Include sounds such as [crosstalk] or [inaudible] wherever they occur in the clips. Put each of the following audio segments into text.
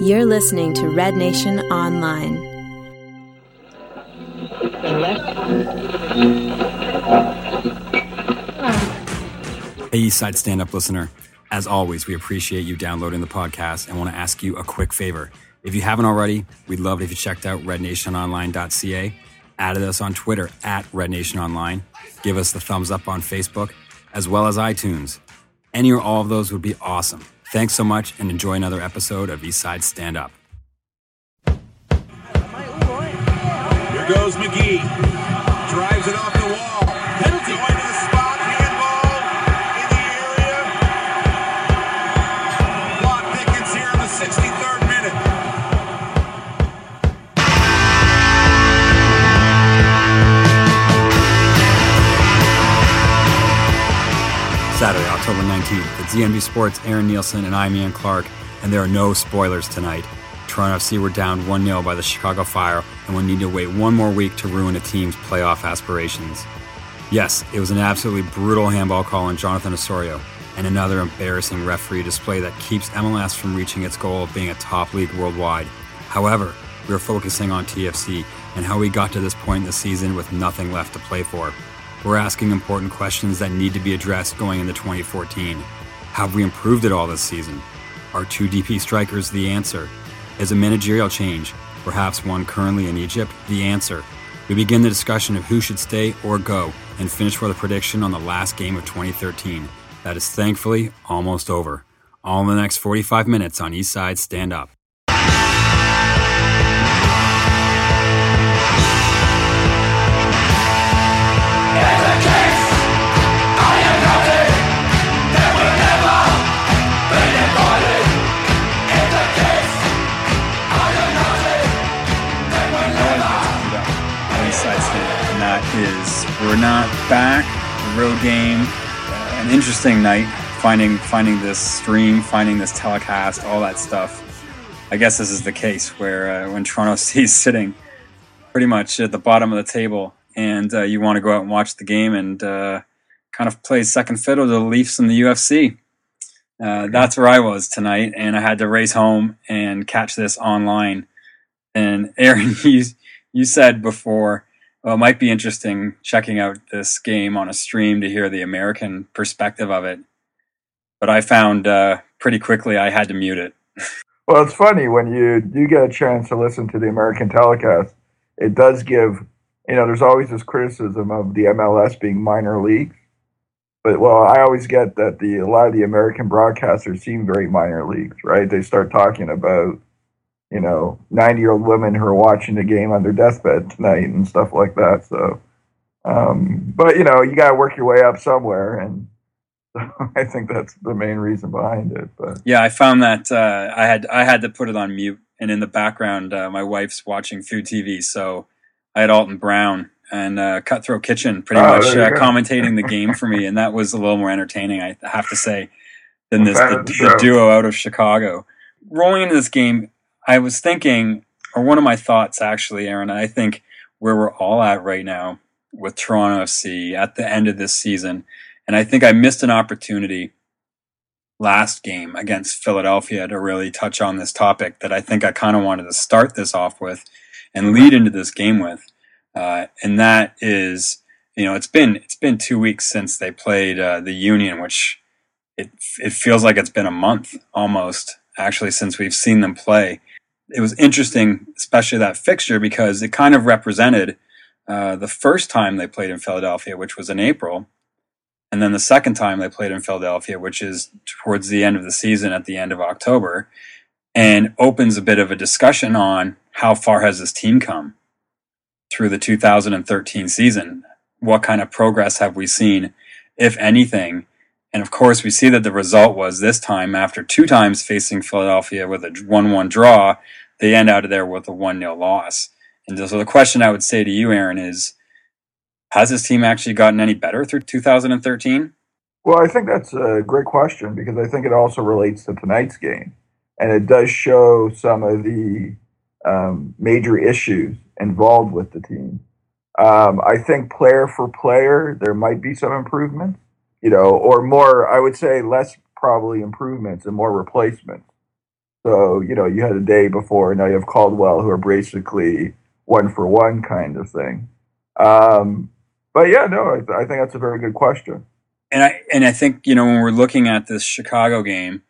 You're listening to Red Nation Online. Hey, Eastside Stand Up listener. As always, we appreciate you downloading the podcast and want to ask you a quick favor. If you haven't already, we'd love it if you checked out rednationonline.ca, added us on Twitter at rednationonline, give us the thumbs up on Facebook, as well as iTunes. Any or all of those would be awesome. Thanks so much and enjoy another episode of Eastside Stand Up. Here goes Magee. Drives it off the wall. October 19th. It's ZNB Sports, Aaron Nielsen, and I'm Ian Clark, and there are no spoilers tonight. Toronto FC were down 1 0 by the Chicago Fire and will need to wait one more week to ruin a team's playoff aspirations. Yes, it was an absolutely brutal handball call on Jonathan Osorio, and another embarrassing referee display that keeps MLS from reaching its goal of being a top league worldwide. However, we're focusing on TFC and how we got to this point in the season with nothing left to play for. We're asking important questions that need to be addressed going into 2014. Have we improved at all this season? Are two DP strikers the answer? Is a managerial change, perhaps one currently in Egypt, the answer? We begin the discussion of who should stay or go and finish with a prediction on the last game of 2013. That is thankfully almost over. All in the next 45 minutes on Eastside Stand Up. We're not back. Road game, uh, an interesting night. Finding finding this stream, finding this telecast, all that stuff. I guess this is the case where uh, when Toronto [laughs] sees sitting pretty much at the bottom of the table, and uh, you want to go out and watch the game and uh, kind of play second fiddle to the Leafs and the UFC. Uh, that's where I was tonight, and I had to race home and catch this online. And [laughs] Aaron, you you said before, well, it might be interesting checking out this game on a stream to hear the American perspective of it. But I found uh, pretty quickly I had to mute it. [laughs] Well, it's funny when you do get a chance to listen to the American telecast. It does give, you know, there's always this criticism of the MLS being minor leagues, but well, I always get that the a lot of the American broadcasters seem very minor leagues, right? They start talking about, you know, 90 year old women who are watching the game on their deathbed tonight and stuff like that. So, um, but you know, you got to work your way up somewhere, and [laughs] I think that's the main reason behind it. But Yeah, I found that uh, I had I had to put it on mute, and in the background, uh, my wife's watching Food TV, so I had Alton Brown and uh, Cutthroat Kitchen pretty Oh, much uh, commentating the game for me, and that was a little more entertaining, I have to say, than this the, the the duo out of Chicago. Rolling into this game, I was thinking, or one of my thoughts actually, Aaron, I think where we're all at right now with Toronto FC at the end of this season, and I think I missed an opportunity last game against Philadelphia to really touch on this topic that I think I kind of wanted to start this off with and lead into this game with, uh, and that is, you know, it's been it's been two weeks since they played uh, the Union, which it it feels like it's been a month almost actually since we've seen them play. It was interesting, especially that fixture, because it kind of represented uh, the first time they played in Philadelphia, which was in April, and then the second time they played in Philadelphia, which is towards the end of the season at the end of October, and opens a bit of a discussion on how far has this team come through the 2013 season? What kind of progress have we seen, if anything? And of course, we see that the result was this time, after two times facing Philadelphia with a 1 1 draw, they end out of there with a 1 0 loss. And so the question I would say to you, Aaron, is has this team actually gotten any better through 2013? Well, I think that's a great question because I think it also relates to tonight's game. And it does show some of the um, major issues involved with the team. Um, I think player for player, there might be some improvements, you know, or more, I would say less probably improvements and more replacements. So, you know, you had a day before, now you have Caldwell, who are basically one for one kind of thing. Um, but yeah, no, I, I think that's a very good question. And I and I think you know when we're looking at this Chicago game,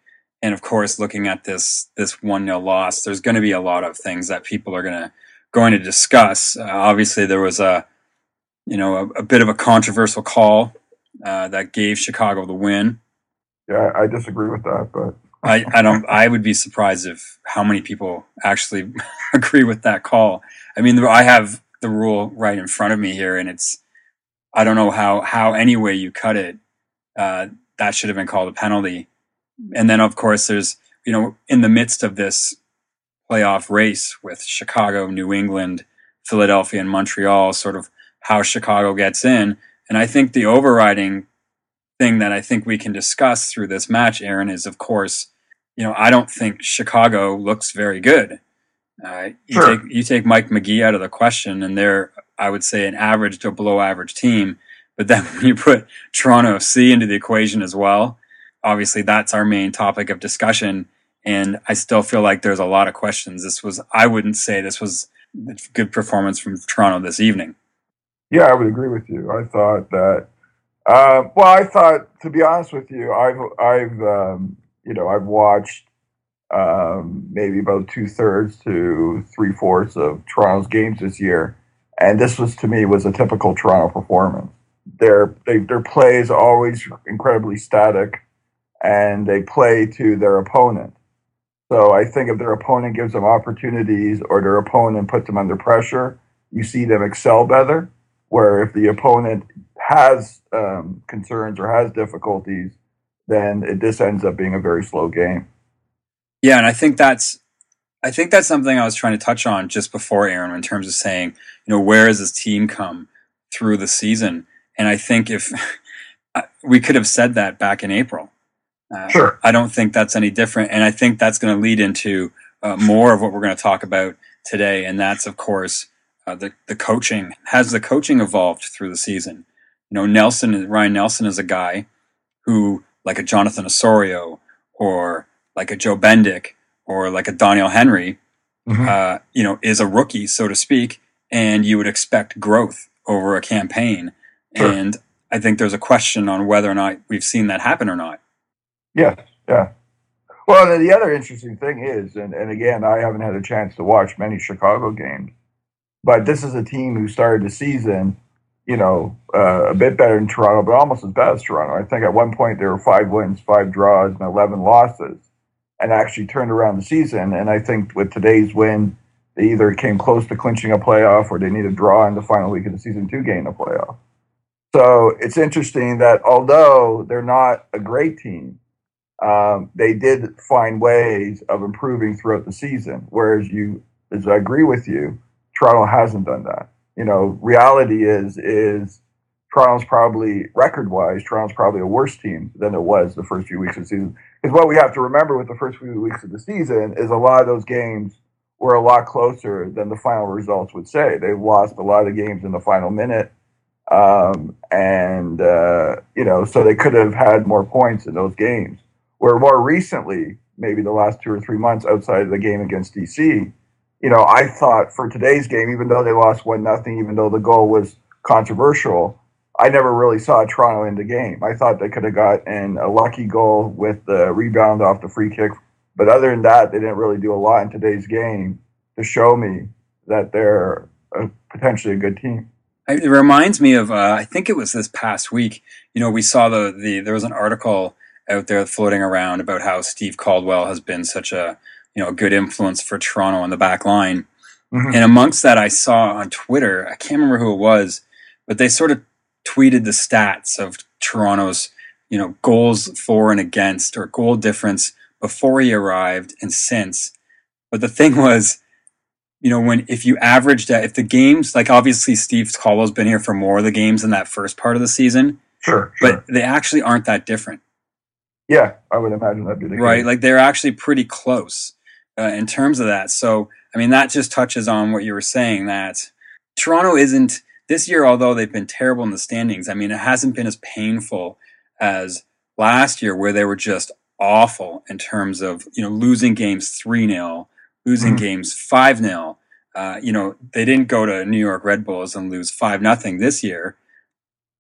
and of course looking at this this one 0 loss, there's going to be a lot of things that people are going to going to discuss. Uh, obviously, there was a you know a, a bit of a controversial call uh, that gave Chicago the win. Yeah, I disagree with that, but I, I don't. I would be surprised if how many people actually [laughs] agree with that call. I mean, I have the rule right in front of me here, and it's I don't know how how any way you cut it, uh, that should have been called a penalty. And then of course there's you know in the midst of this playoff race with Chicago, New England, Philadelphia, and Montreal, sort of how Chicago gets in. And I think the overriding thing that I think we can discuss through this match, Aaron, is of course, you know, I don't think Chicago looks very good. Uh, you Sure. take you take Mike Magee out of the question, and they're I would say an average to below average team. But then [laughs] when you put Toronto FC into the equation as well, obviously that's our main topic of discussion. And I still feel like there's a lot of questions. This was I wouldn't say this was a good performance from Toronto this evening. Yeah, I would agree with you. I thought that. Uh, well, I thought, to be honest with you, I've I've um, you know I've watched um, maybe about two thirds to three fourths of Toronto's games this year, and this was to me was a typical Toronto performance. Their they, their play is always incredibly static, and they play to their opponent. So I think if their opponent gives them opportunities or their opponent puts them under pressure, you see them excel better where if the opponent has um, concerns or has difficulties, then it, this ends up being a very slow game. Yeah, and I think that's I think that's something I was trying to touch on just before Aaron in terms of saying, you know, where has this team come through the season? And I think if [laughs] we could have said that back in April. Uh, Sure. I don't think that's any different, and I think that's going to lead into uh, more of what we're going to talk about today, and that's of course uh, the the coaching. Has the coaching evolved through the season? You know, Nelsen Ryan Nelsen is a guy who, like a Jonathan Osorio or like a Joe Bendik or like a Doneil Henry, Mhm. uh, you know, is a rookie, so to speak, and you would expect growth over a campaign. Sure. And I think there's a question on whether or not we've seen that happen or not. Yes, yeah. Well, the, the other interesting thing is, and, and again, I haven't had a chance to watch many Chicago games, but this is a team who started the season, you know, uh, a bit better than Toronto, but almost as bad as Toronto. I think at one point there were five wins, five draws, and 11 losses, and actually turned around the season. And I think with today's win, they either came close to clinching a playoff or they need a draw in the final week of the season to gain a playoff. So it's interesting that although they're not a great team, um, they did find ways of improving throughout the season. Whereas you, as I agree with you, Toronto hasn't done that. You know, reality is is Toronto's probably record wise, Toronto's probably a worse team than it was the first few weeks of the season. Because what we have to remember with the first few weeks of the season is a lot of those games were a lot closer than the final results would say. They've lost a lot of games in the final minute. Um, and, uh, you know, so they could have had more points in those games. Where more recently, maybe the last two or three months outside of the game against DC, you know, I thought for today's game, even though they lost one nothing, even though the goal was controversial, I never really saw Toronto in the game. I thought they could have gotten a lucky goal with the rebound off the free kick, but other than that, they didn't really do a lot in today's game to show me that they're a, potentially a good team. It reminds me of uh, I think it was this past week. You know, we saw the the there was an article out there floating around about how Steve Caldwell has been such a you know a good influence for Toronto on the back line. Mhm. And amongst that, I saw on Twitter, I can't remember who it was, but they sort of tweeted the stats of Toronto's, you know, goals for and against or goal difference before he arrived and since. But the thing [laughs] was, you know, when if you average that, if the games, like obviously Steve Caldwell's been here for more of the games in that first part of the season, Sure, but they actually aren't that different yeah, I would imagine that'd be the right? Like they're actually pretty close uh, in terms of that. So, I mean, that just touches on what you were saying that Toronto isn't this year, although they've been terrible in the standings. I mean, it hasn't been as painful as last year, where they were just awful in terms of you know losing games three 0 losing Mhm. games five 0 uh, You know they didn't go to New York Red Bulls and lose five nothing this year,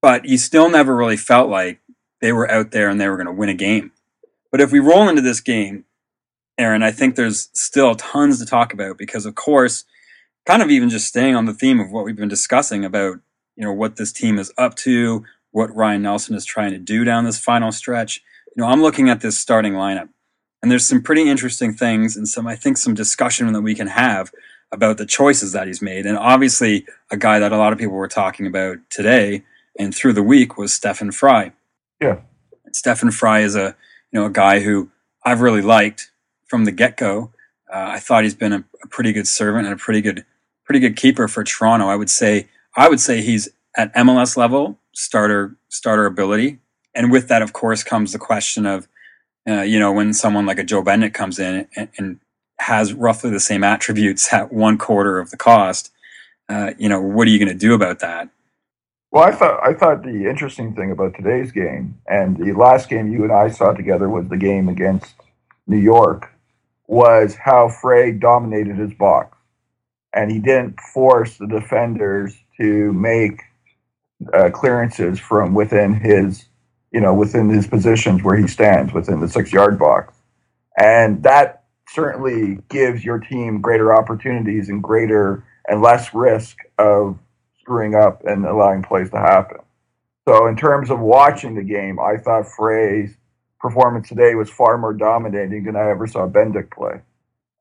but you still never really felt like they were out there and they were going to win a game. But if we roll into this game, Aaron, I think there's still tons to talk about because, of course, kind of even just staying on the theme of what we've been discussing about you know what this team is up to, what Ryan Nelsen is trying to do down this final stretch. You know, I'm looking at this starting lineup, and there's some pretty interesting things and some I think some discussion that we can have about the choices that he's made. And obviously, a guy that a lot of people were talking about today and through the week was Stefan Frei. Yeah. Stefan Frei is a you know a guy who I've really liked from the get go. Uh, I thought he's been a, a pretty good servant and a pretty good pretty good keeper for Toronto. I would say I would say he's at MLS level starter starter ability, and with that, of course, comes the question of uh, you know when someone like a Joe Bendik comes in and, and has roughly the same attributes at one quarter of the cost. Uh, you know, what are you going to do about that? Well, I thought I thought the interesting thing about today's game and the last game you and I saw together was the game against New York was how Frei dominated his box, and he didn't force the defenders to make uh, clearances from within his, you know, within his positions where he stands within the six yard box, and that certainly gives your team greater opportunities and greater and less risk of screwing up and allowing plays to happen. So, in terms of watching the game, I thought Frei's performance today was far more dominating than I ever saw Bendik play.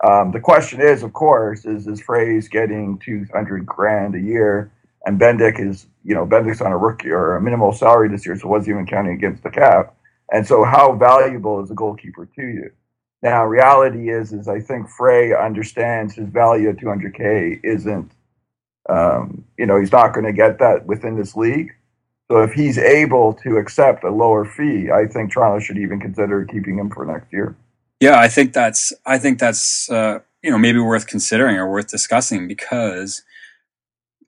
Um, the question is, of course, is is Frei's getting two hundred grand a year, and Bendik is, you know, Bendik's on a rookie or a minimal salary this year, so wasn't even counting against the cap. And so, how valuable is a goalkeeper to you? Now, reality is, is I think Frei understands his value at 200k isn't um, you know, he's not going to get that within this league. So if he's able to accept a lower fee, I think Toronto should even consider keeping him for next year. Yeah, I think that's I think that's uh, you know maybe worth considering or worth discussing because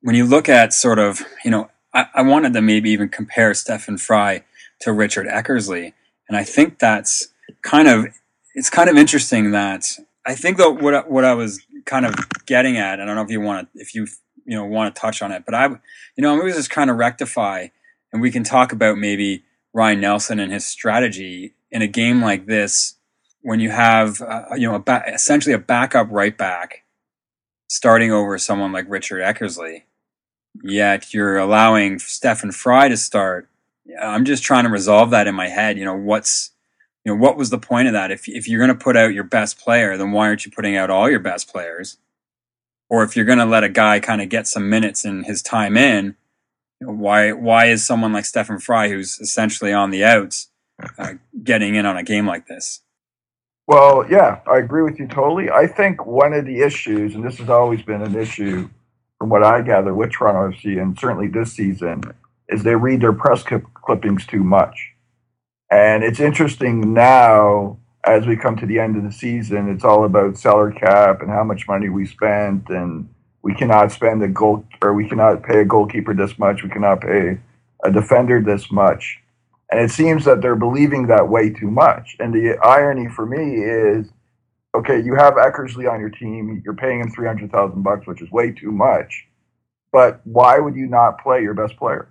when you look at sort of you know I, I wanted to maybe even compare Stefan Frei to Richard Eckersley, and I think that's kind of it's kind of interesting that I think that what I- what I was kind of getting at I don't know if you want to if you you know want to touch on it, but I you know I'm going just kind of rectify and we can talk about maybe Ryan Nelsen and his strategy in a game like this when you have uh, you know a ba- essentially a backup right back starting over someone like Richard Eckersley, yet you're allowing Stefan Frei to start. I'm just trying to resolve that in my head. You know what's you know what was the point of that? If if you're going to put out your best player, then why aren't you putting out all your best players? Or if you're going to let a guy kind of get some minutes in his time in, why why is someone like Stefan Frei, who's essentially on the outs, uh, getting in on a game like this? Well, yeah, I agree with you totally. I think one of the issues, and this has always been an issue from what I gather with Toronto FC, and certainly this season, is they read their press clip- clippings too much. And it's interesting now as we come to the end of the season, it's all about salary cap and how much money we spent, and we cannot spend a goal or we cannot pay a goalkeeper this much, we cannot pay a defender this much. And it seems that they're believing that way too much. And the irony for me is, okay, you have Eckersley on your team, you're paying him three hundred thousand bucks, which is way too much. But why would you not play your best players?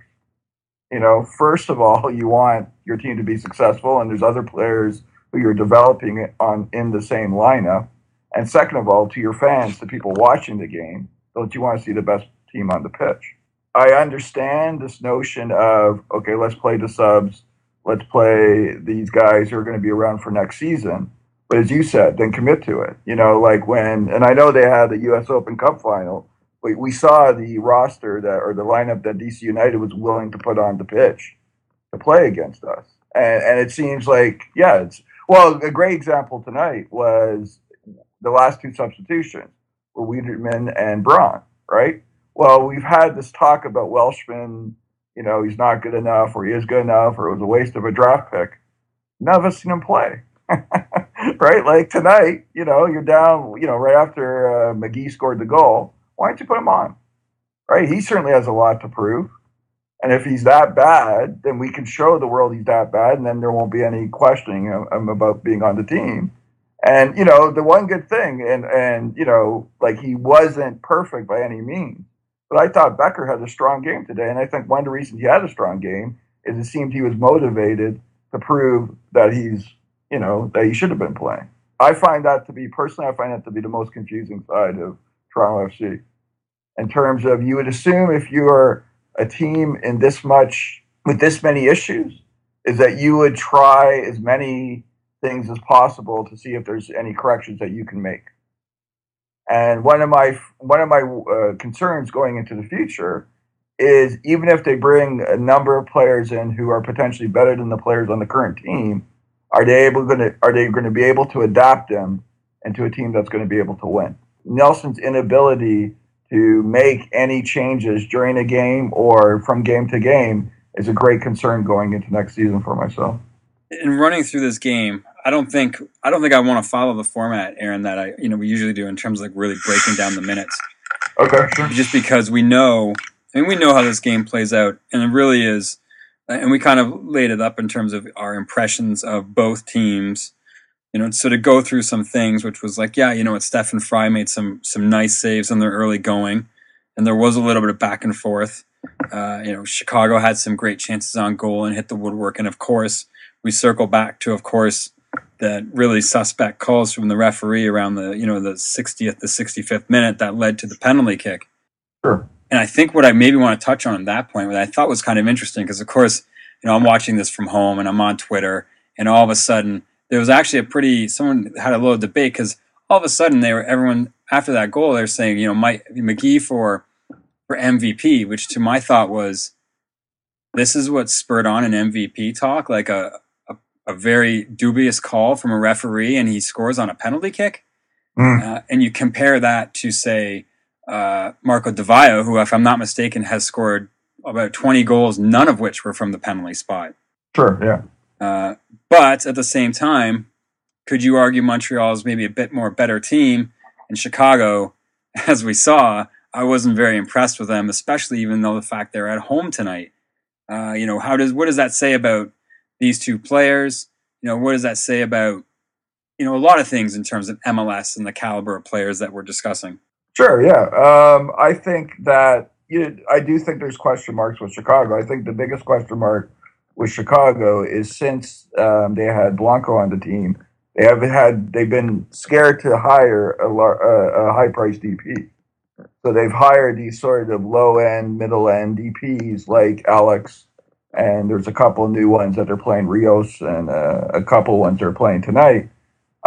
You know, first of all, you want your team to be successful, and there's other players who you're developing on in the same lineup. And second of all, to your fans, to people watching the game, don't you want to see the best team on the pitch? I understand this notion of okay, let's play the subs, let's play these guys who are going to be around for next season. But as you said, then commit to it. You know, like when, and I know they had the U.S. Open Cup final. We, we saw the roster that or the lineup that DC United was willing to put on the pitch to play against us, and and it seems like yeah, it's well a great example tonight was the last two substitutions were Wiedeman and Braun, right? Well, we've had this talk about Welshman, you know, he's not good enough, or he is good enough, or it was a waste of a draft pick. None of us seen him play, [laughs] right? Like tonight, you know, you're down, you know, right after uh, Magee scored the goal. Why don't you put him on? Right? He certainly has a lot to prove. And if he's that bad, then we can show the world he's that bad, and then there won't be any questioning him about being on the team. And you know, the one good thing, and and you know, like he wasn't perfect by any means, but I thought Bekker had a strong game today, and I think one of the reasons he had a strong game is it seemed he was motivated to prove that he's, you know, that he should have been playing. I find that to be personally, I find that to be the most confusing side of Toronto FC. In terms of, you would assume if you're a team in this much with this many issues, is that you would try as many things as possible to see if there's any corrections that you can make. And one of my one of my uh, concerns going into the future is even if they bring a number of players in who are potentially better than the players on the current team, are they able going to are they going to be able to adapt them into a team that's going to be able to win? Nelsen's inability to make any changes during a game or from game to game is a great concern going into next season for myself. In running through this game, I don't think I don't think I want to follow the format, Aaron, that I you know we usually do in terms of like really breaking down the minutes. Okay, sure. Just because we know, I mean, we know how this game plays out, and it really is, and we kind of laid it up in terms of our impressions of both teams. You know, so to go through some things, which was like, yeah, you know what, Stefan Frei made some some nice saves on their early going, and there was a little bit of back and forth. Uh, you know, Chicago had some great chances on goal and hit the woodwork, and of course, we circle back to, of course, that really suspect calls from the referee around the you know the 60th the 65th minute that led to the penalty kick. Sure. And I think what I maybe want to touch on at that point, what I thought was kind of interesting, because of course, you know, I'm watching this from home and I'm on Twitter, and all of a sudden there was actually a pretty someone had a little debate because all of a sudden they were everyone after that goal they're saying you know Mike Magee for for MVP, which to my thought was this is what spurred on an MVP talk, like a a very dubious call from a referee and he scores on a penalty kick. Mm. Uh, and you compare that to, say, uh, Marco Di Vaio, who, if I'm not mistaken, has scored about 20 goals, none of which were from the penalty spot. Sure, yeah. Uh, but at the same time, could you argue Montreal is maybe a bit more better team? In Chicago, [laughs] as we saw, I wasn't very impressed with them, especially even though the fact they're at home tonight. Uh, you know, how does what does that say about these two players. You know, what does that say about, you know, a lot of things in terms of MLS and the caliber of players that we're discussing? Sure, yeah. Um, I think that you know, I do think there's question marks with Chicago. I think the biggest question mark with Chicago is since um, they had Blanco on the team, they have had they've been scared to hire a, a, high price DP. So they've hired these sort of low end, middle end DPs like Alex and there's a couple new ones that they're playing Rios and uh, a couple ones they're playing tonight.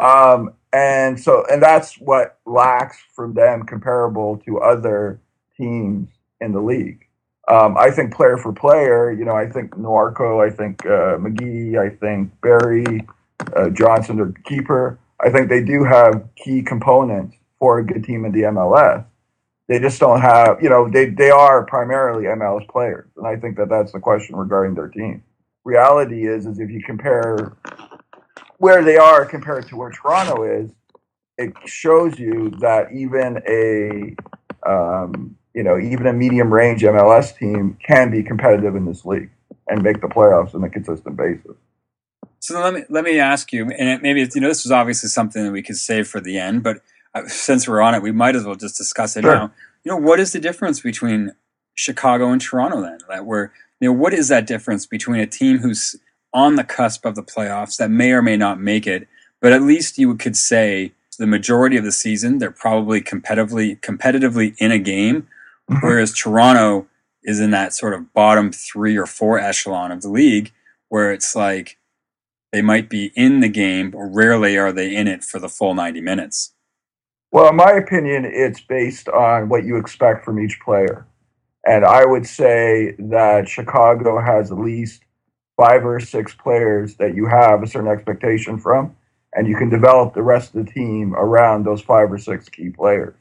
Um, and so, and that's what lacks from them comparable to other teams in the league. Um, I think player for player, you know, I think Nyarko, I think uh, Magee, I think Barry, uh, Johnson, their keeper. I think they do have key components for a good team in the MLS. They just don't have, you know, they, they are primarily MLS players. And I think that that's the question regarding their team. Reality is, is if you compare where they are compared to where Toronto is, it shows you that even a, um, you know, even a medium range MLS team can be competitive in this league and make the playoffs on a consistent basis. So let me let me ask you, and maybe you know this was obviously something that we could save for the end, but since we're on it, we might as well just discuss it sure. now. You know, what is the difference between Chicago and Toronto then? That where you know what is that difference between a team who's on the cusp of the playoffs that may or may not make it, but at least you could say the majority of the season they're probably competitively competitively in a game, mm-hmm. whereas Toronto is in that sort of bottom three or four echelon of the league where it's like they might be in the game, but rarely are they in it for the full 90 minutes. Well, in my opinion, it's based on what you expect from each player. And I would say that Chicago has at least five or six players that you have a certain expectation from, and you can develop the rest of the team around those five or six key players.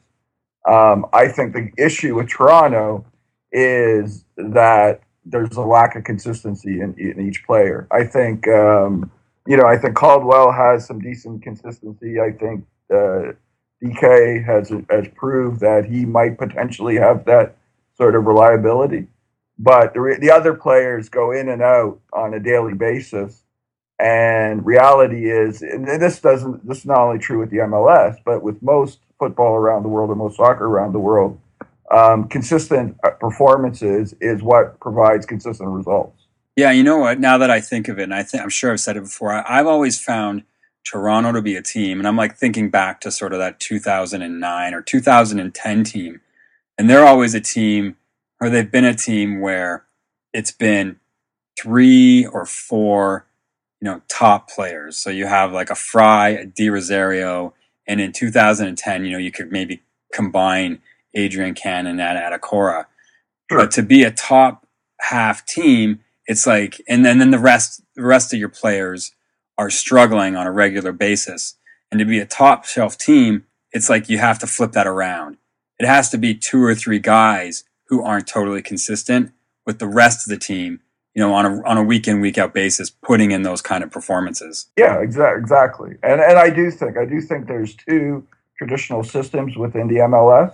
Um, I think the issue with Toronto is that there's a lack of consistency in, in each player. I think, um, you know, I think Caldwell has some decent consistency. I think uh, Dike has has proved that he might potentially have that sort of reliability. but the, the other players go in and out on a daily basis. And reality is, and this doesn't, this is not only true with the MLS, but with most football around the world or most soccer around the world, um, consistent performances is what provides consistent results. Yeah, you know what? Now that I think of it, and I think I'm sure I've said it before, I, I've always found Toronto to be a team, and I'm like thinking back to sort of that 2009 or 2010 team, and they're always a team, or they've been a team where it's been three or four, you know, top players. So you have like a Frei, a De Rosario, and in 2010, you know, you could maybe combine Adrian Cannon and Adekora. Sure. But to be a top half team, it's like, and then, then the rest, the rest of your players are struggling on a regular basis. And to be a top shelf team, it's like you have to flip that around. It has to be two or three guys who aren't totally consistent with the rest of the team, you know, on a on a week in week out basis, putting in those kind of performances. Yeah, exactly, exactly. And and I do think I do think there's two traditional systems within the MLS.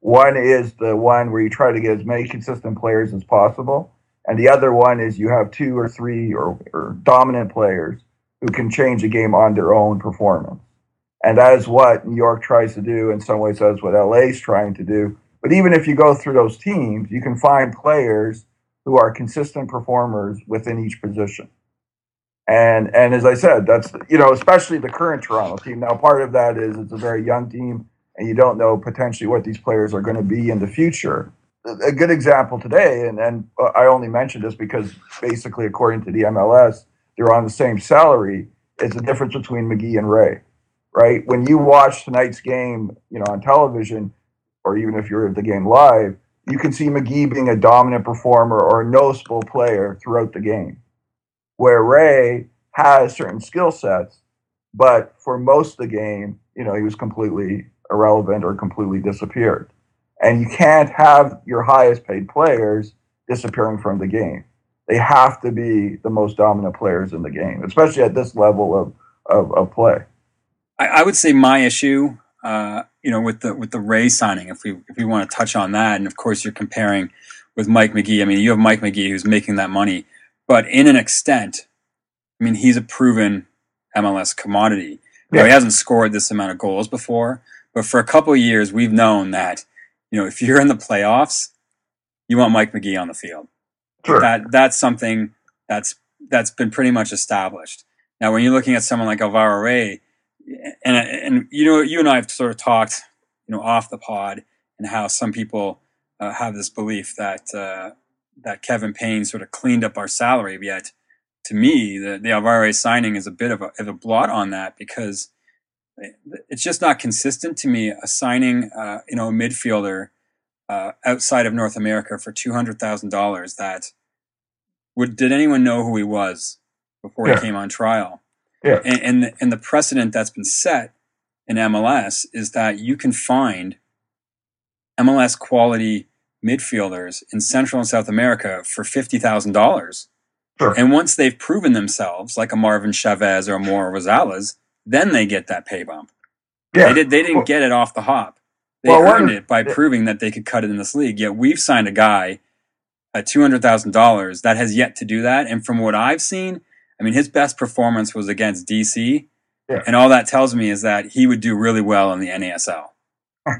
One is the one where you try to get as many consistent players as possible, and the other one is you have two or three or, or dominant players who can change a game on their own performance. And that is what New York tries to do. In some ways, that's what LA is trying to do. But even if you go through those teams, you can find players who are consistent performers within each position. And and as I said, that's you know especially the current Toronto team. Now part of that is it's a very young team, and you don't know potentially what these players are going to be in the future. A good example today, and and uh, I only mention this because basically according to the MLS, they're on the same salary. Is the difference between Magee and Rey, right? When you watch tonight's game, you know on television, or even if you're at the game live, you can see Magee being a dominant performer or a noticeable player throughout the game where Rey has certain skill sets, but for most of the game, you know, he was completely irrelevant or completely disappeared. And you can't have your highest paid players disappearing from the game. They have to be the most dominant players in the game, especially at this level of, of, of play. I, I, would say my issue, uh, you know, with the with the Rey signing, if we if we want to touch on that, and of course you're comparing with Mike Magee. I mean, you have Mike Magee who's making that money but in an extent, I mean, he's a proven MLS commodity. Yeah. he hasn't scored this amount of goals before, but for a couple of years, we've known that, you know, if you're in the playoffs, you want Mike Magee on the field. Sure. That that's something that's that's been pretty much established. Now, when you're looking at someone like Alvaro Rey, and and you know, you and I have sort of talked, you know, off the pod, and how some people uh, have this belief that uh, that Kevin Payne sort of cleaned up our salary. Yet, to me, the, the Alvaro signing is a bit of a, of a blot on that because it's just not consistent to me. Assigning, uh, you know, a midfielder uh, outside of North America for two hundred thousand dollars. That would did anyone know who he was before yeah. he came on trial? Yeah. And and the, and the precedent that's been set in MLS is that you can find MLS quality midfielders in Central and South America for fifty thousand dollars. Sure. And once they've proven themselves, like a Marvin Chavez or a Mauro Rosales, then they get that pay bump. Yeah. They did. They didn't well, get it off the hop. They well, earned it by proving that they could cut it in this league. Yet we've signed a guy at two hundred thousand dollars that has yet to do that. And from what I've seen, I mean, his best performance was against DC, yeah. and all that tells me is that he would do really well in the NASL. [laughs]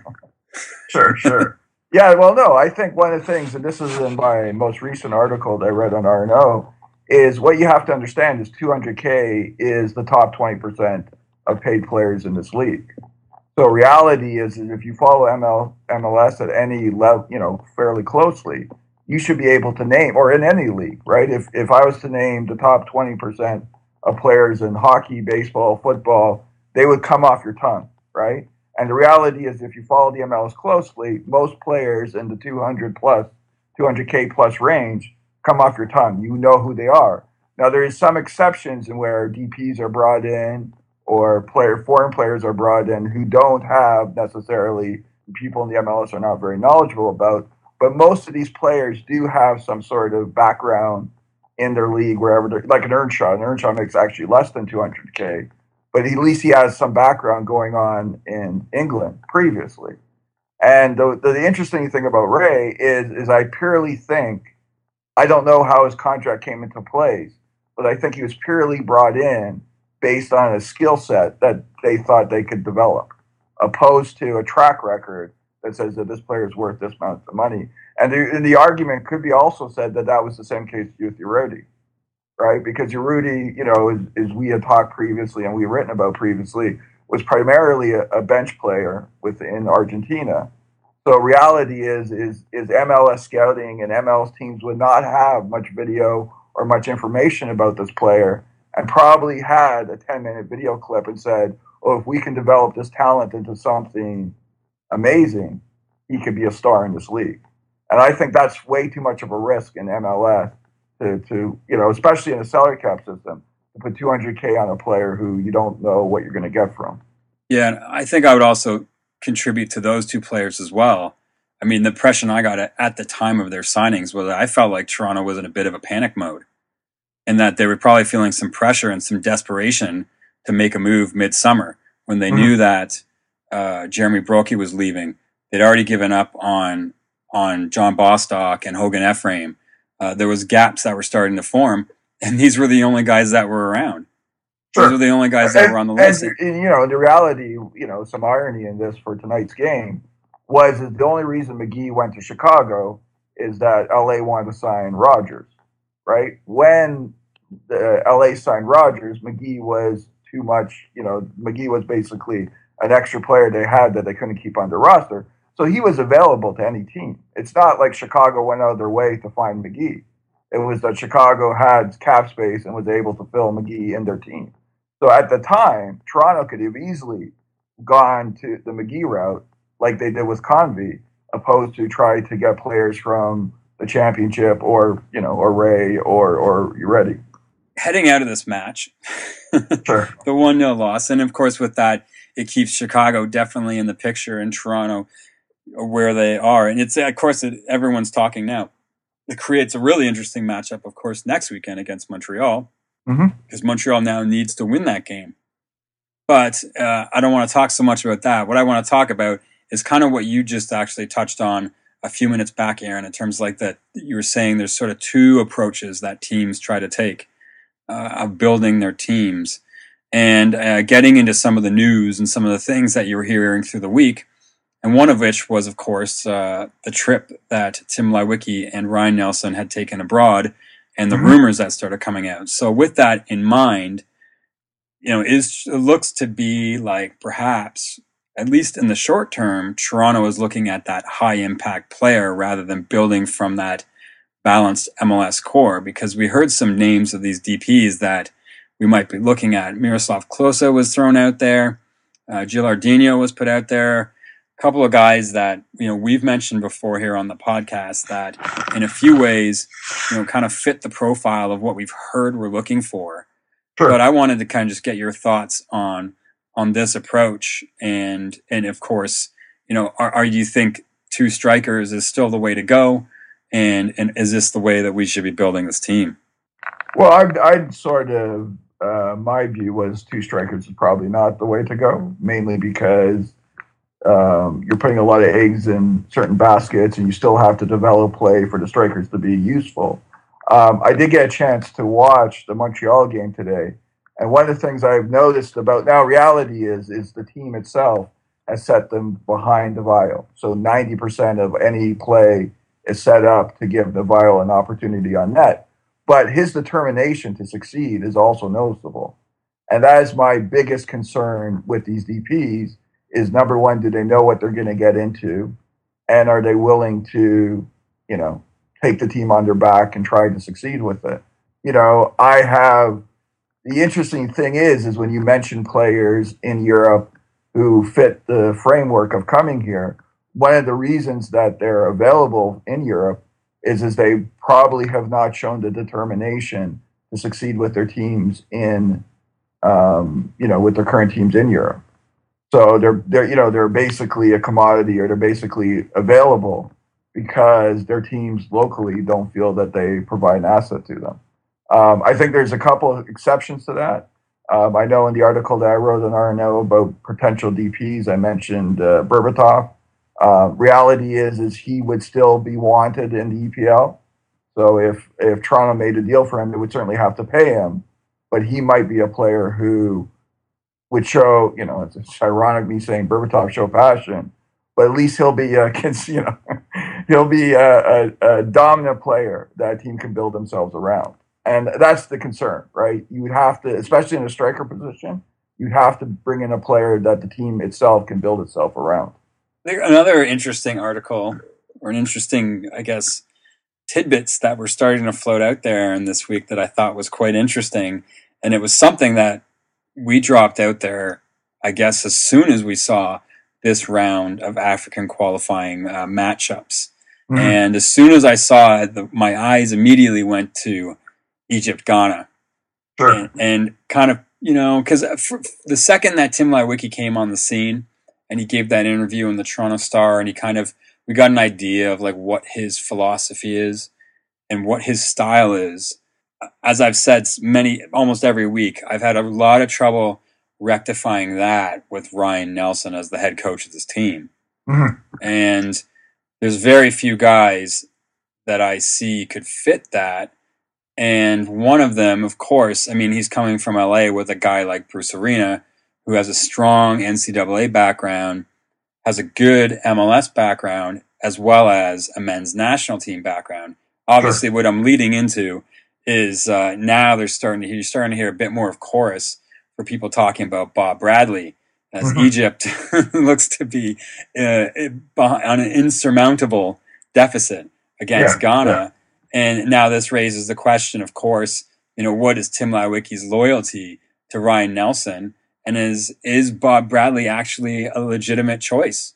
sure, sure. Yeah, well, no, I think one of the things, and this is in my most recent article that I read on RNO, is what you have to understand is 200K is the top 20% of paid players in this league. So reality is, is if you follow ML, MLS at any level, you know, fairly closely, you should be able to name, or in any league, right? If, if I was to name the top 20% of players in hockey, baseball, football, they would come off your tongue, right? And the reality is, if you follow the MLS closely, most players in the 200 plus, 200K plus range come off your tongue. You know who they are. Now, there is some exceptions in where DPs are brought in or player foreign players are brought in who don't have necessarily people in the MLS are not very knowledgeable about. But most of these players do have some sort of background in their league, wherever they're like an Earnshaw. An Earnshaw makes actually less than 200K but at least he has some background going on in England previously. And the, the, the interesting thing about Rey is, is I purely think I don't know how his contract came into place, but I think he was purely brought in based on a skill set that they thought they could develop, opposed to a track record that says that this player is worth this amount of money. And the, and the argument could be also said that that was the same case with Urruti, right? Because Urruti, you know, as, as we had talked previously and we've written about previously, was primarily a, a bench player within Argentina. So reality is is is MLS scouting and MLS teams would not have much video or much information about this player and probably had a 10 minute video clip and said, oh, if we can develop this talent into something amazing, he could be a star in this league. And I think that's way too much of a risk in MLS to, to you know, especially in a salary cap system, to put 200K on a player who you don't know what you're going to get from. Yeah, I think I would also contribute to those two players as well. I mean, the impression I got at the time of their signings was I felt like Toronto was in a bit of a panic mode and that they were probably feeling some pressure and some desperation to make a move midsummer when they mm-hmm. knew that uh, Jeremy Brockie was leaving. They'd already given up on on John Bostock and Hogan Ephraim. Uh, there was gaps that were starting to form, and these were the only guys that were around. Sure. These were the only guys that and, were on the list. And, and, you know, the reality, you know, some irony in this for tonight's game was that the only reason Magee went to Chicago is that LA wanted to sign Rogers, right? When the LA signed Rogers, Magee was too much, you know, Magee was basically an extra player they had that they couldn't keep on their roster. So he was available to any team. It's not like Chicago went out of their way to find Magee. It was that Chicago had cap space and was able to fill Magee in their team. So at the time, Toronto could have easily gone to the Magee route like they did with Convey, opposed to try to get players from the championship or, you know, or Rey or or Urruti. Heading out of this match, [laughs] sure. the 1 0 loss. And of course, with that, it keeps Chicago definitely in the picture and Toronto where they are. And it's, of course, it, everyone's talking now. It creates a really interesting matchup, of course, next weekend against Montreal mm-hmm. because Montreal now needs to win that game. But uh, I don't want to talk so much about that. What I want to talk about is kind of what you just actually touched on a few minutes back, Aaron, in terms like that you were saying there's sort of two approaches that teams try to take uh, of building their teams and uh, getting into some of the news and some of the things that you were hearing through the week. And one of which was, of course, uh, the trip that Tim Leiweke and Ryan Nelsen had taken abroad and the mm-hmm. rumors that started coming out. So with that in mind, you know, is, it looks to be like perhaps, at least in the short term, Toronto is looking at that high impact player rather than building from that balanced MLS core because we heard some names of these DPs that we might be looking at. Miroslav Klose was thrown out there. Uh, Gilardino was put out there A couple of guys that you know we've mentioned before here on the podcast that in a few ways you know kind of fit the profile of what we've heard we're looking for sure. but i wanted to kind of just get your thoughts on on this approach. And and of course you know are, are you think two strikers is still the way to go? And and is this the way that we should be building this team? Well i'd, I'd sort of uh, my view was two strikers is probably not the way to go mainly because um, you're putting a lot of eggs in certain baskets, and you still have to develop play for the strikers to be useful. Um, I did get a chance to watch the Montreal game today, and one of the things I've noticed about now reality is is the team itself has set them behind Di Vaio. So 90% of any play is set up to give Di Vaio an opportunity on net. But his determination to succeed is also noticeable. And that is my biggest concern with these DPs is number one, do they know what they're going to get into? And are they willing to, you know, take the team on their back and try to succeed with it? You know, I have the interesting thing is, is when you mention players in Europe who fit the framework of coming here, one of the reasons that they're available in Europe is is they probably have not shown the determination to succeed with their teams in, um, you know, with their current teams in Europe. So they're they're you know they're basically a commodity or they're basically available because their teams locally don't feel that they provide an asset to them. Um, I think there's a couple of exceptions to that. Um, I know in the article that I wrote on RNO about potential DPs, I mentioned uh, Berbatov. Uh, reality is, is he would still be wanted in the EPL. So if if Toronto made a deal for him, they would certainly have to pay him, but he might be a player who would show, you know, it's, it's ironic me saying Berbatov show passion, but at least he'll be, uh, [laughs] you know, [laughs] he'll be a, a, a dominant player that a team can build themselves around. And that's the concern, right? You would have to, especially in a striker position, you'd have to bring in a player that the team itself can build itself around. Another interesting article, or an interesting, I guess, tidbits that were starting to float out there in this week that I thought was quite interesting. And it was something that we dropped out there, I guess, as soon as we saw this round of African qualifying uh, matchups. Mm-hmm. And as soon as I saw it, the, my eyes immediately went to Egypt Ghana. Sure. And, and kind of, you know, because the second that Tim Leiweke came on the scene and he gave that interview in the Toronto Star and he kind of, we got an idea of like what his philosophy is and what his style is as I've said many, almost every week, I've had a lot of trouble rectifying that with Ryan Nelsen as the head coach of this team. Mm-hmm. And there's very few guys that I see could fit that. And one of them, of course, I mean, he's coming from LA with a guy like Bruce Arena, who has a strong NCAA background, has a good MLS background, as well as a men's national team background. Obviously, sure. what I'm leading into is uh, now they're starting to hear, you're starting to hear a bit more of chorus for people talking about Bob Bradley as mm-hmm. Egypt [laughs] looks to be uh, on an insurmountable deficit against yeah, Ghana. Yeah. And now this raises the question, of course, you know, what is Tim Leiweke's loyalty to Ryan Nelsen? And is is Bob Bradley actually a legitimate choice?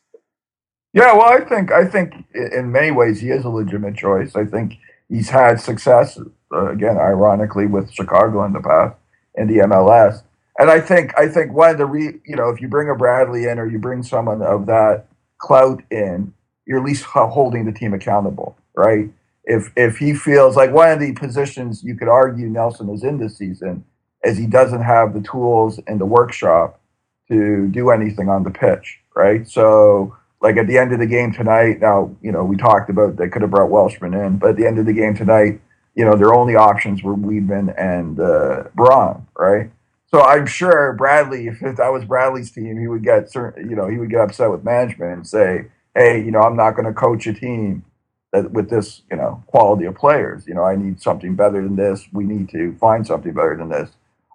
Yeah, well, I think I think in many ways he is a legitimate choice. I think he's had success uh, again, ironically, with Chicago in the past and the MLS. And I think I think one of the re, you know if you bring a Bradley in or you bring someone of that clout in, you're at least holding the team accountable, right? If if he feels like one of the positions you could argue Nelsen is in this season is he doesn't have the tools in the workshop to do anything on the pitch, right? So like at the end of the game tonight, now you know we talked about they could have brought Welshman in, but at the end of the game tonight, you know, their only options were Wiedeman and uh, Braun, right? So I'm sure Bradley, if that was Bradley's team, he would get certain, you know, he would get upset with management and say, "Hey, you know, I'm not going to coach a team that with this, you know, quality of players. You know, I need something better than this. We need to find something better than this."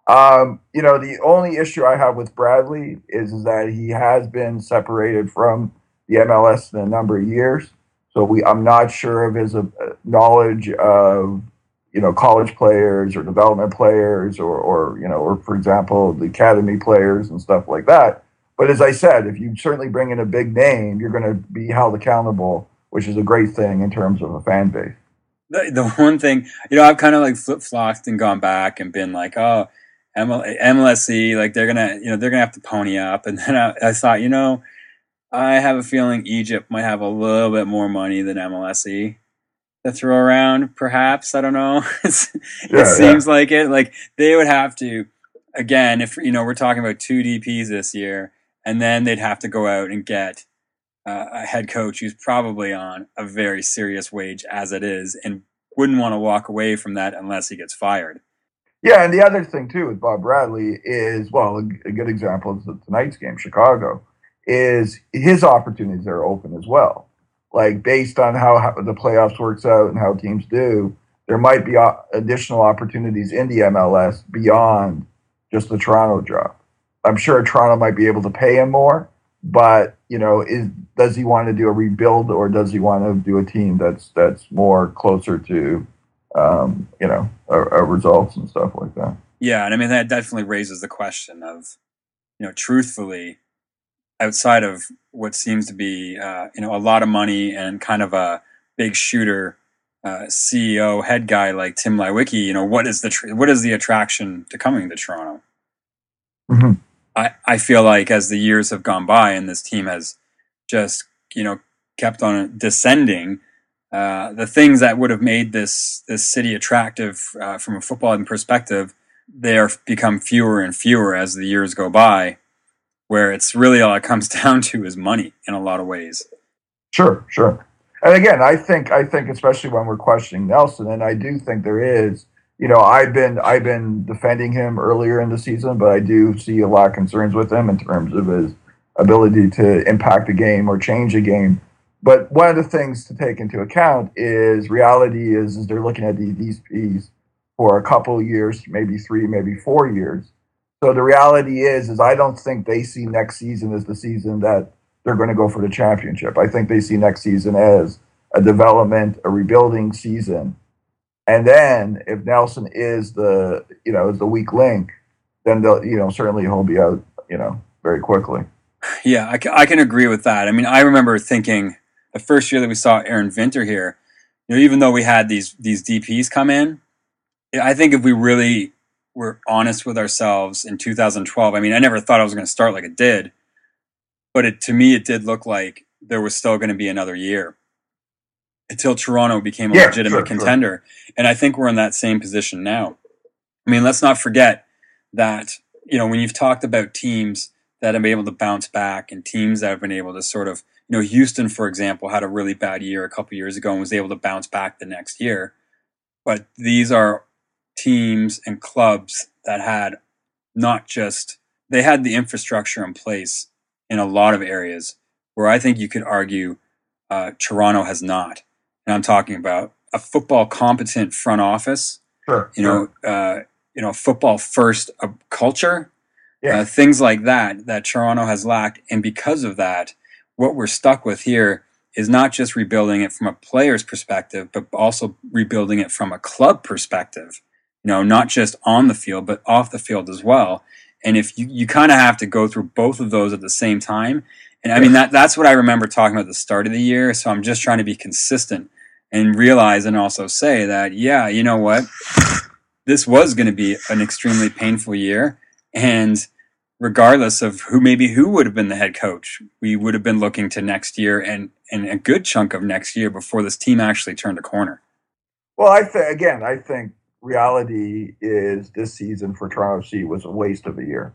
Um, you know, the only issue I have with Bradley is, is that he has been separated from the MLS in a number of years. So we, I'm not sure of his uh, knowledge of you know college players or development players or, or you know or for example the academy players and stuff like that. But as I said, if you certainly bring in a big name, you're going to be held accountable, which is a great thing in terms of a fan base. The, the one thing, you know, I've kind of like flip flopped and gone back and been like, oh, MLSE, like they're gonna, you know, they're gonna have to pony up. And then I, I thought, you know, I have a feeling Egypt might have a little bit more money than MLSE to throw around. Perhaps I don't know. [laughs] it yeah, seems yeah. like it. Like they would have to again if you know we're talking about two DPS this year, and then they'd have to go out and get uh, a head coach who's probably on a very serious wage as it is, and wouldn't want to walk away from that unless he gets fired. Yeah, and the other thing too with Bob Bradley is well, a, good example is tonight's game, Chicago is his opportunities are open as well. Like based on how, how the playoffs works out and how teams do, there might be additional opportunities in the MLS beyond just the Toronto job. I'm sure Toronto might be able to pay him more, but you know, is does he want to do a rebuild or does he want to do a team that's that's more closer to, um, you know, results and stuff like that? Yeah, and I mean that definitely raises the question of, you know, truthfully, outside of what seems to be uh, you know a lot of money and kind of a big shooter uh, CEO head guy like Tim Leiweke, you know what is the tr- what is the attraction to coming to Toronto? Mm-hmm. I I feel like as the years have gone by and this team has just you know kept on descending. Uh, the things that would have made this this city attractive uh, from a footballing perspective, they are become fewer and fewer as the years go by where it's really all it comes [laughs] down to is money in a lot of ways. Sure, sure. And again, I think I think especially when we're questioning Nelsen, and I do think there is. You know, I've been I've been defending him earlier in the season, but I do see a lot of concerns with him in terms of his ability to impact a game or change a game. But one of the things to take into account is reality is, is they're looking at these DPs for a couple of years, maybe three, maybe four years. So the reality is, is I don't think they see next season as the season that they're going to go for the championship. I think they see next season as a development, a rebuilding season. And then if Nelsen is the, you know, is the weak link, then they'll, you know, certainly he'll be out, you know, very quickly. Yeah, I I can agree with that. I mean, I remember thinking the first year that we saw Aron Winter here, you know, even though we had these these DPS come in, I think if we really were honest with ourselves in 2012, I mean, I never thought I was going to start like it did, but it, to me, it did look like there was still going to be another year until Toronto became a Yeah, legitimate sure, sure. contender. And I think we're in that same position now. I mean, let's not forget that, you know, when you've talked about teams that have been able to bounce back and teams that have been able to sort of, you know, Houston, for example, had a really bad year a couple years ago and was able to bounce back the next year. But these are teams and clubs that had not just, they had the infrastructure in place in a lot of areas where I think you could argue uh, Toronto has not. And I'm talking about a football competent front office, Sure. you know, uh, you know, football first uh, culture, Yeah. uh, things like that that Toronto has lacked, and because of that, what we're stuck with here is not just rebuilding it from a player's perspective, but also rebuilding it from a club perspective. You know, not just on the field, but off the field as well. And if you, you kind of have to go through both of those at the same time. And I mean, that, that's what I remember talking about at the start of the year. So I'm just trying to be consistent and realize and also say that, yeah, you know what? This was going to be an extremely painful year. And regardless of who maybe who would have been the head coach, we would have been looking to next year and, and a good chunk of next year before this team actually turned a corner. Well, I again, I think reality is this season for Toronto FC was a waste of a year.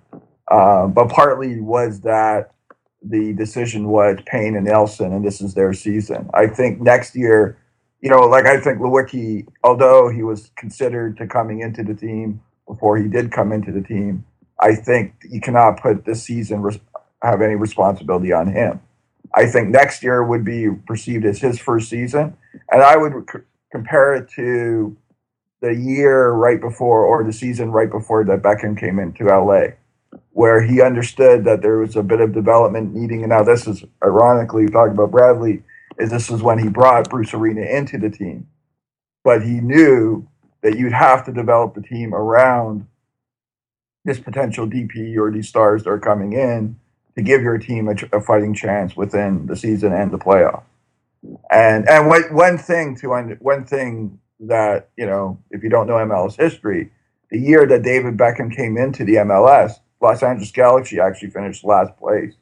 Uh, but partly was that the decision was Payne and Nelsen, and this is their season. I think next year, you know, like I think Leiweke, although he was considered to coming into the team before he did come into the team, I think you cannot put this season have any responsibility on him. I think next year would be perceived as his first season, and I would c- compare it to the year right before or the season right before that Beckham came into LA, where he understood that there was a bit of development needing. And now this is ironically talking about Bradley, is this is when he brought Bruce Arena into the team, but he knew that you'd have to develop the team around this potential DP or these stars that are coming in to give your team a, a fighting chance within the season and the playoff. And and one one thing to one thing that you know if you don't know MLS history, the year that David Beckham came into the MLS, Los Angeles Galaxy actually finished last place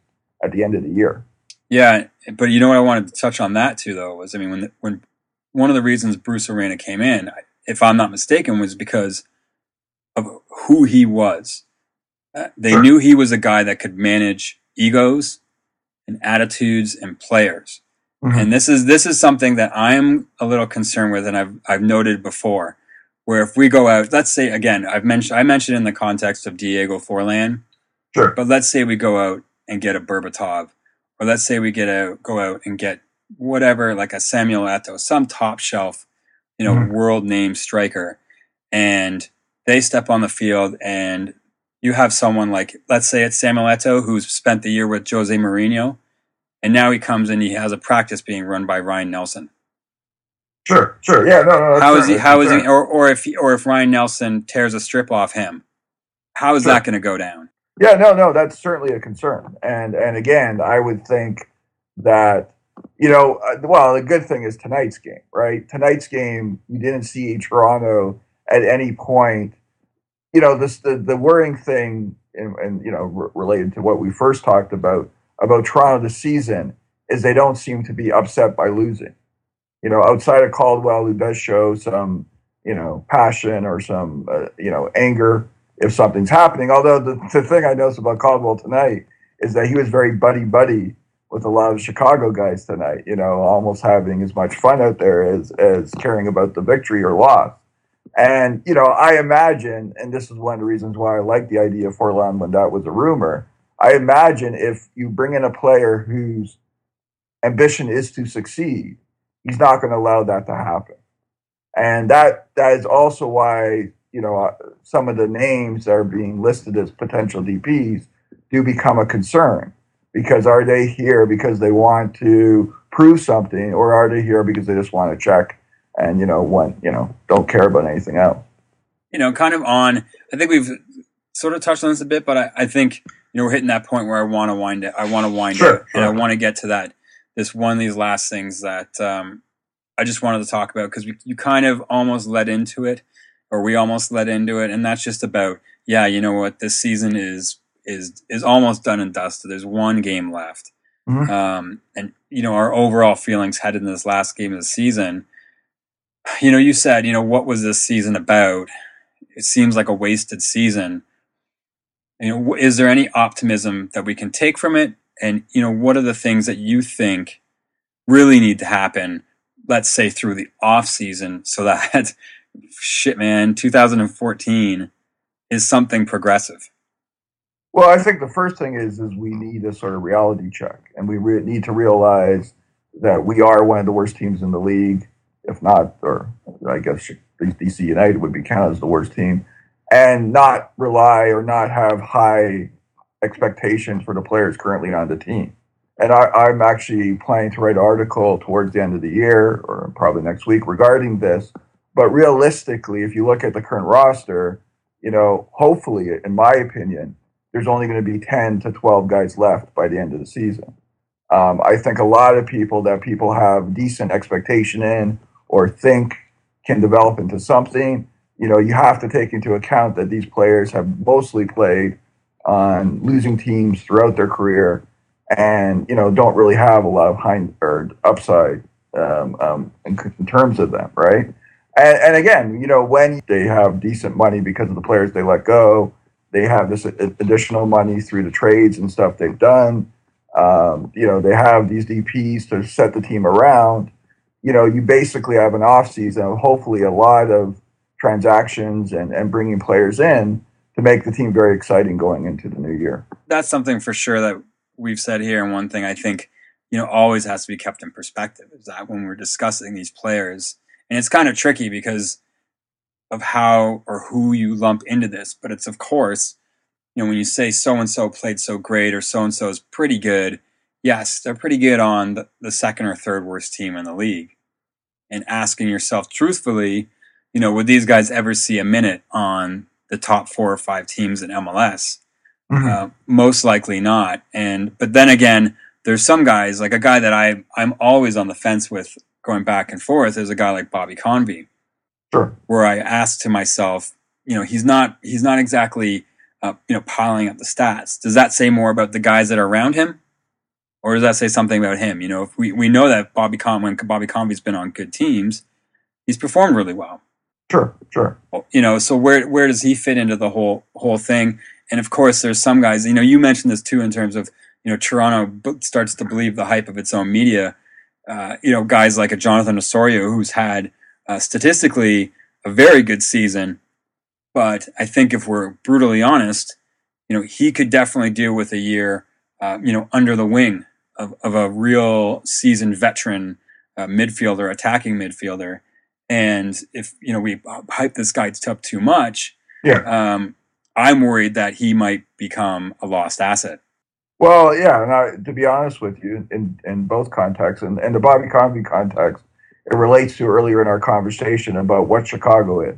at the end of the year. Yeah, but you know what I wanted to touch on that too, though, was I mean when when one of the reasons Bruce Arena came in, if I'm not mistaken, was because of who he was. Uh, they Sure. knew he was a guy that could manage egos and attitudes and players. Mhm. And this is this is something that I'm a little concerned with, and I've I've noted before, where if we go out, let's say again, I've mentioned I mentioned in the context of Diego Forlan, Sure. but let's say we go out and get a Berbatov, or let's say we get a go out and get whatever, like a Samuel Eto'o, some top shelf, you know, Mhm. world name striker, and they step on the field, and you have someone like, let's say it's Samuel Eto'o, who's spent the year with Jose Mourinho, and now he comes and he has a practice being run by Ryan Nelsen. Sure, sure. Yeah, no, no. How is he? How is he? Or, or if he, or if Ryan Nelsen tears a strip off him, how is Sure. that going to go down? Yeah, no, no, that's certainly a concern. And and again, I would think that you know, uh, well, the good thing is tonight's game, right? Tonight's game, you didn't see Toronto at any point. You know, this the the worrying thing, and, and you know, related to what we first talked about about Toronto this season is they don't seem to be upset by losing. You know, outside of Caldwell, who does show some, you know, passion or some, uh, you know, anger if something's happening. Although the, the thing I noticed about Caldwell tonight is that he was very buddy buddy with a lot of Chicago guys tonight. You know, almost having as much fun out there as as caring about the victory or loss. And you know, I imagine, and this is one of the reasons why I like the idea of Forlan when that was a rumor. I imagine if you bring in a player whose ambition is to succeed, he's not going to allow that to happen. And that that is also why you know uh, some of the names that are being listed as potential DPS do become a concern. Because are they here because they want to prove something or are they here because they just want to check and you know want you know don't care about anything else? You know kind of on i think we've sort of touched on this a bit but i, I think you know we're hitting that point where i want to wind it i want to wind Sure, it and i want to get to that this one of these last things that um, i just wanted to talk about because we you kind of almost led into it or we almost let into it. And that's just about yeah you know what? This season is is is almost done and dusted. There's one game left. Mhm. um, and you know our overall feelings headed into this last game of the season you know you said you know what was this season about? It seems like a wasted season. You know is there any optimism that we can take from it? And you know what are the things that you think really need to happen let's say through the off season so that [laughs] shit man 2014 is something progressive well i think the first thing is is we need a sort of reality check and we re- need to realize that we are one of the worst teams in the league if not or i guess dc united would be counted as the worst team and not rely or not have high expectations for the players currently on the team and I, I'm actually planning to write an article towards the end of the year or probably next week regarding this. But realistically, if you look at the current roster, you know, hopefully, in my opinion, there's only going to be 10 to 12 guys left by the end of the season. Um, I think a lot of people that people have decent expectation in or think can develop into something, you know, you have to take into account that these players have mostly played on losing teams throughout their career and you know don't really have a lot of hind or upside um, um, in, in terms of them, right? And, and again, you know when they have decent money because of the players they let go, they have this additional money through the trades and stuff they've done. Um, you know they have these DPS to set the team around. You know you basically have an offseason of hopefully a lot of transactions and, and bringing players in to make the team very exciting going into the new year. that's something for sure that we've said here and one thing i think you know always has to be kept in perspective is that when we're discussing these players and it's kind of tricky because of how or who you lump into this but it's of course you know when you say so and so played so great or so and so is pretty good yes they're pretty good on the, the second or third worst team in the league. And asking yourself truthfully you know would these guys ever see a minute on the top four or five teams in mls uh, most likely not. And but then again, there's some guys like a guy that I I'm always on the fence with going back and forth is a guy like Bobby Convey, Sure. where I ask to myself, you know, he's not he's not exactly uh, you know piling up the stats. Does that say more about the guys that are around him, or does that say something about him? You know, if we we know that Bobby Con when Bobby Convey's been on good teams, he's performed really well Sure. Sure. you know so where where does he fit into the whole whole thing and of course there's some guys you know you mentioned this too in terms of you know toronto starts to believe the hype of its own media uh, you know guys like a jonathan osorio who's had uh, statistically a very good season but i think if we're brutally honest you know he could definitely deal with a year uh, you know under the wing of, of a real seasoned veteran uh, midfielder attacking midfielder and if you know we hype this guy up too much, Yeah. um, I'm worried that he might become a lost asset. Well, yeah, and I, to be honest with you, in, in both contexts, and, and the Bobby Convey context, it relates to earlier in our conversation about what Chicago is.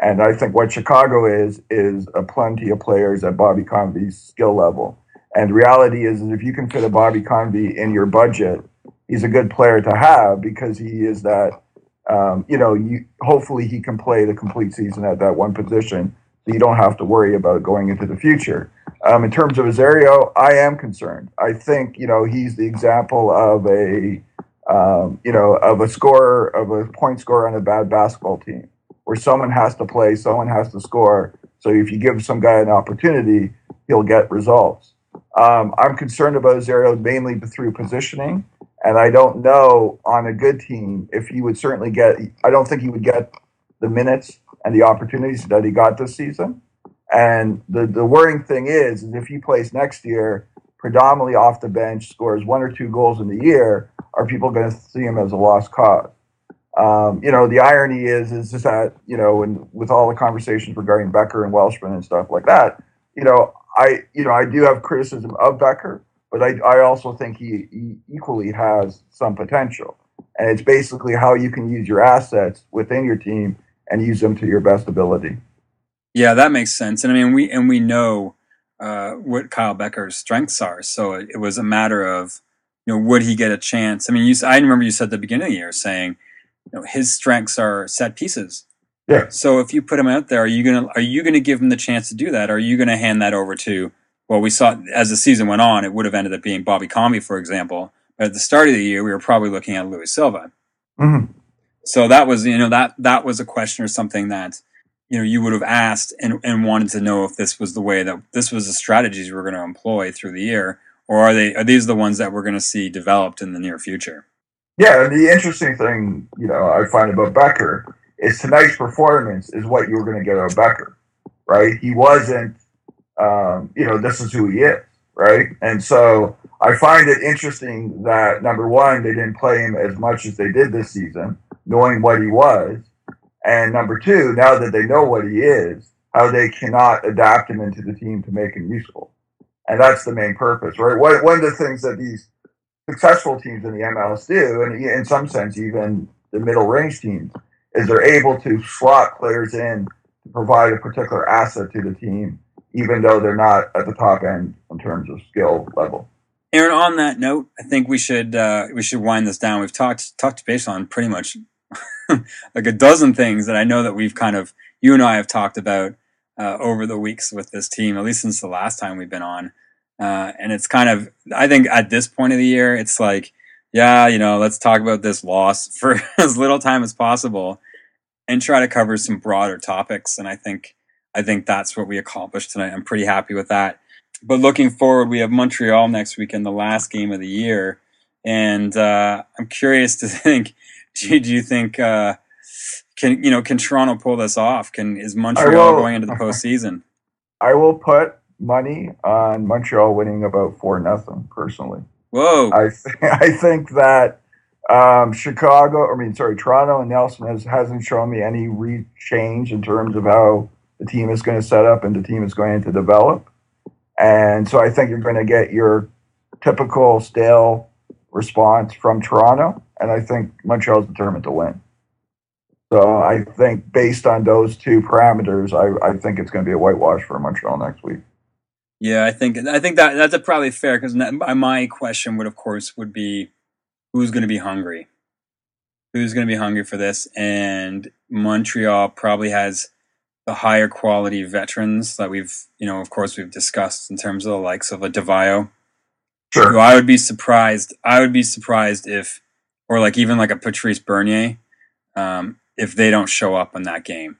And I think what Chicago is, is a plenty of players at Bobby Convey's skill level. And reality is, is if you can fit a Bobby Convey in your budget, he's a good player to have because he is that, um, you know, you, hopefully he can play the complete season at that one position. So you don't have to worry about going into the future. Um, in terms of Osorio, I am concerned. I think you know he's the example of a um, you know of a scorer of a point scorer on a bad basketball team, where someone has to play, someone has to score. So if you give some guy an opportunity, he'll get results. Um, I'm concerned about Osorio mainly through positioning, and I don't know on a good team if he would certainly get. I don't think he would get the minutes and the opportunities that he got this season. And the the worrying thing is, is if he plays next year, predominantly off the bench, scores one or two goals in the year, are people going to see him as a lost cause? Um, you know, the irony is, is just that you know, and with all the conversations regarding Bekker and Welshman and stuff like that, you know, I you know I do have criticism of Bekker, but I I also think he, he equally has some potential, and it's basically how you can use your assets within your team and use them to your best ability. Yeah, that makes sense. And I mean, we and we know uh, what Kyle Bekker's strengths are, so it, it, was a matter of you know would he get a chance? I mean, you I remember you said at the beginning of the year saying you know his strengths are set pieces. Yeah. So if you put him out there, are you gonna are you gonna give him the chance to do that? Or are you gonna hand that over to? Well, we saw as the season went on, it would have ended up being Bobby Convey, for example. But at the start of the year, we were probably looking at Luis Silva. Mm-hmm. So that was you know that that was a question or something that you know you would have asked and, and wanted to know if this was the way that this was the strategies we're going to employ through the year, or are they are these the ones that we're going to see developed in the near future? Yeah, and the interesting thing you know I find about Bekker is tonight's performance is what you were going to get out of Bekker, right? He wasn't, um, you know, this is who he is, right? And so I find it interesting that number one, they didn't play him as much as they did this season, knowing what he was, and number two, now that they know what he is, how they cannot adapt him into the team to make him useful, and that's the main purpose, right? One, of the things that these successful teams in the MLS do, and in some sense, even the middle range teams is they're able to slot players in to provide a particular asset to the team, even though they're not at the top end in terms of skill level. Aaron, on that note, I think we should uh, we should wind this down. We've talked talked based on pretty much [laughs] like a dozen things that I know that we've kind of you and I have talked about uh, over the weeks with this team, at least since the last time we've been on. Uh, and it's kind of I think at this point of the year, it's like yeah, you know, let's talk about this loss [laughs] for as little time as possible and try to cover some broader topics. And I think, I think that's what we accomplished tonight. I'm pretty happy with that. But looking forward, we have Montreal next week in the last game of the year. And, uh, I'm curious to [laughs] think, [laughs] do, do you think, uh, can, you know, can Toronto pull this off? Can, is Montreal going into the postseason? [laughs] I will put money on Montreal winning about four nothing personally. Whoa! I th- [laughs] I think that um, Chicago, I mean, sorry, Toronto and Nelsen has, hasn't shown me any re- change in terms of how the team is going to set up and the team is going to develop. And so I think you're going to get your typical stale response from Toronto. And I think Montreal's determined to win. So I think based on those two parameters, I, I think it's going to be a whitewash for Montreal next week. Yeah, I think I think that that's probably fair because my question would, of course, would be who's going to be hungry, who's going to be hungry for this, and Montreal probably has the higher quality veterans that we've, you know, of course, we've discussed in terms of the likes of a Di Vaio. Sure. Who I would be surprised. I would be surprised if, or like even like a Patrice Bernier, um, if they don't show up in that game.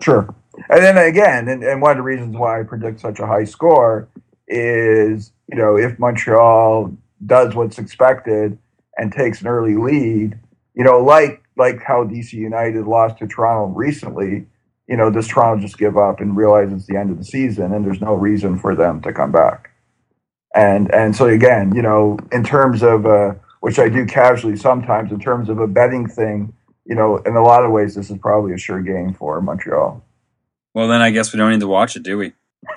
Sure. And then again, and, and one of the reasons why I predict such a high score is, you know, if Montreal does what's expected and takes an early lead, you know, like like how DC United lost to Toronto recently, you know, does Toronto just give up and realize it's the end of the season and there's no reason for them to come back? And and so again, you know, in terms of uh, which I do casually sometimes, in terms of a betting thing, you know, in a lot of ways, this is probably a sure game for Montreal. Well, then I guess we don't need to watch it, do we? [laughs]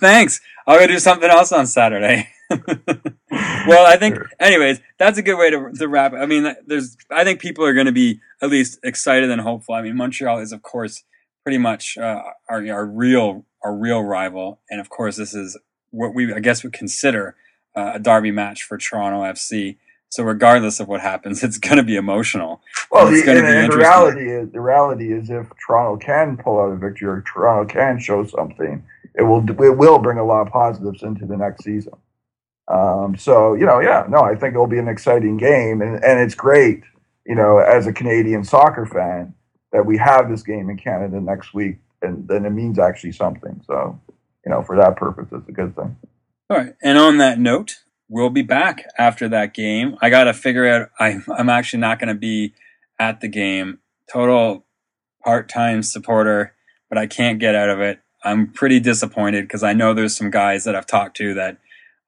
Thanks. I'll go do something else on Saturday. [laughs] well, I think, anyways, that's a good way to, to wrap. It. I mean, there's, I think people are going to be at least excited and hopeful. I mean, Montreal is, of course, pretty much uh, our, our real, our real rival, and of course, this is what we, I guess, would consider uh, a derby match for Toronto FC. So regardless of what happens, [laughs] it's going to be emotional. Well, the, and, the reality is the reality is if Toronto can pull out a victory or Toronto can show something, it will it will bring a lot of positives into the next season. Um, so you know, yeah, no, I think it'll be an exciting game, and and it's great, you know, as a Canadian soccer fan that we have this game in Canada next week, and then it means actually something. So you know, for that purpose, it's a good thing. All right. And on that note, we'll be back after that game. I got to figure out, I, I'm actually not going to be at the game. Total part time supporter, but I can't get out of it. I'm pretty disappointed because I know there's some guys that I've talked to that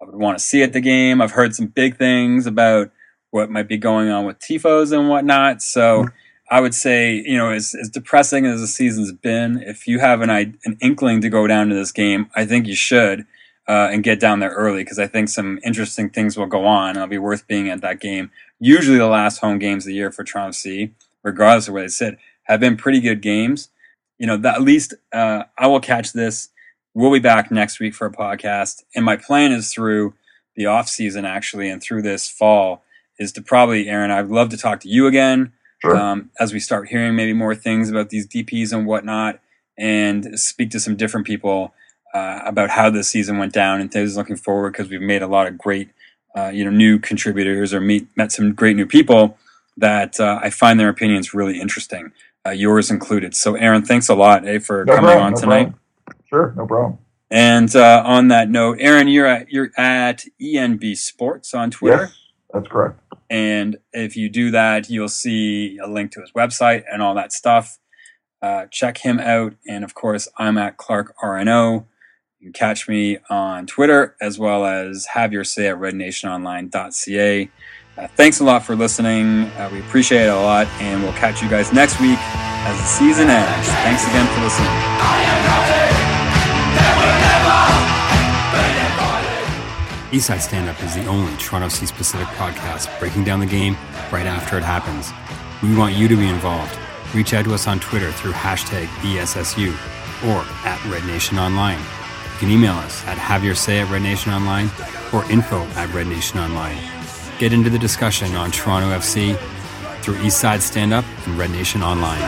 I would want to see at the game. I've heard some big things about what might be going on with tifos and whatnot. So I would say, you know, as, as depressing as the season's been, if you have an an inkling to go down to this game, I think you should uh, and get down there early because I think some interesting things will go on. It'll be worth being at that game. Usually, the last home games of the year for Toronto C, regardless of where they sit, have been pretty good games. You know, that at least uh, I will catch this. We'll be back next week for a podcast, and my plan is through the off season actually and through this fall is to probably Aaron. I'd love to talk to you again Sure. um, as we start hearing maybe more things about these DPs and whatnot, and speak to some different people uh, about how the season went down and things looking forward because we've made a lot of great, uh, you know, new contributors or meet met some great new people that uh, I find their opinions really interesting, uh, yours included. So, Aaron, thanks a lot eh, for No coming problem, on no tonight. problem. Sure, no problem. And uh, on that note, Aaron, you're at you're at ENB Sports on Twitter. Yes, that's correct. And if you do that, you'll see a link to his website and all that stuff. Uh, check him out. And of course, I'm at Clark RNO. Can catch me on Twitter as well as have your say at rednationonline.ca. Uh, thanks a lot for listening. Uh, we appreciate it a lot. And we'll catch you guys next week as the season ends. Thanks again for listening. Eastside Stand Up is the only Toronto C specific podcast breaking down the game right after it happens. We want you to be involved. Reach out to us on Twitter through hashtag ESSU or at Red Nation Online. Can email us at have your say at Red Nation Online or info at Red Nation Online. Get into the discussion on Toronto FC through Eastside Stand Up and Red Nation Online.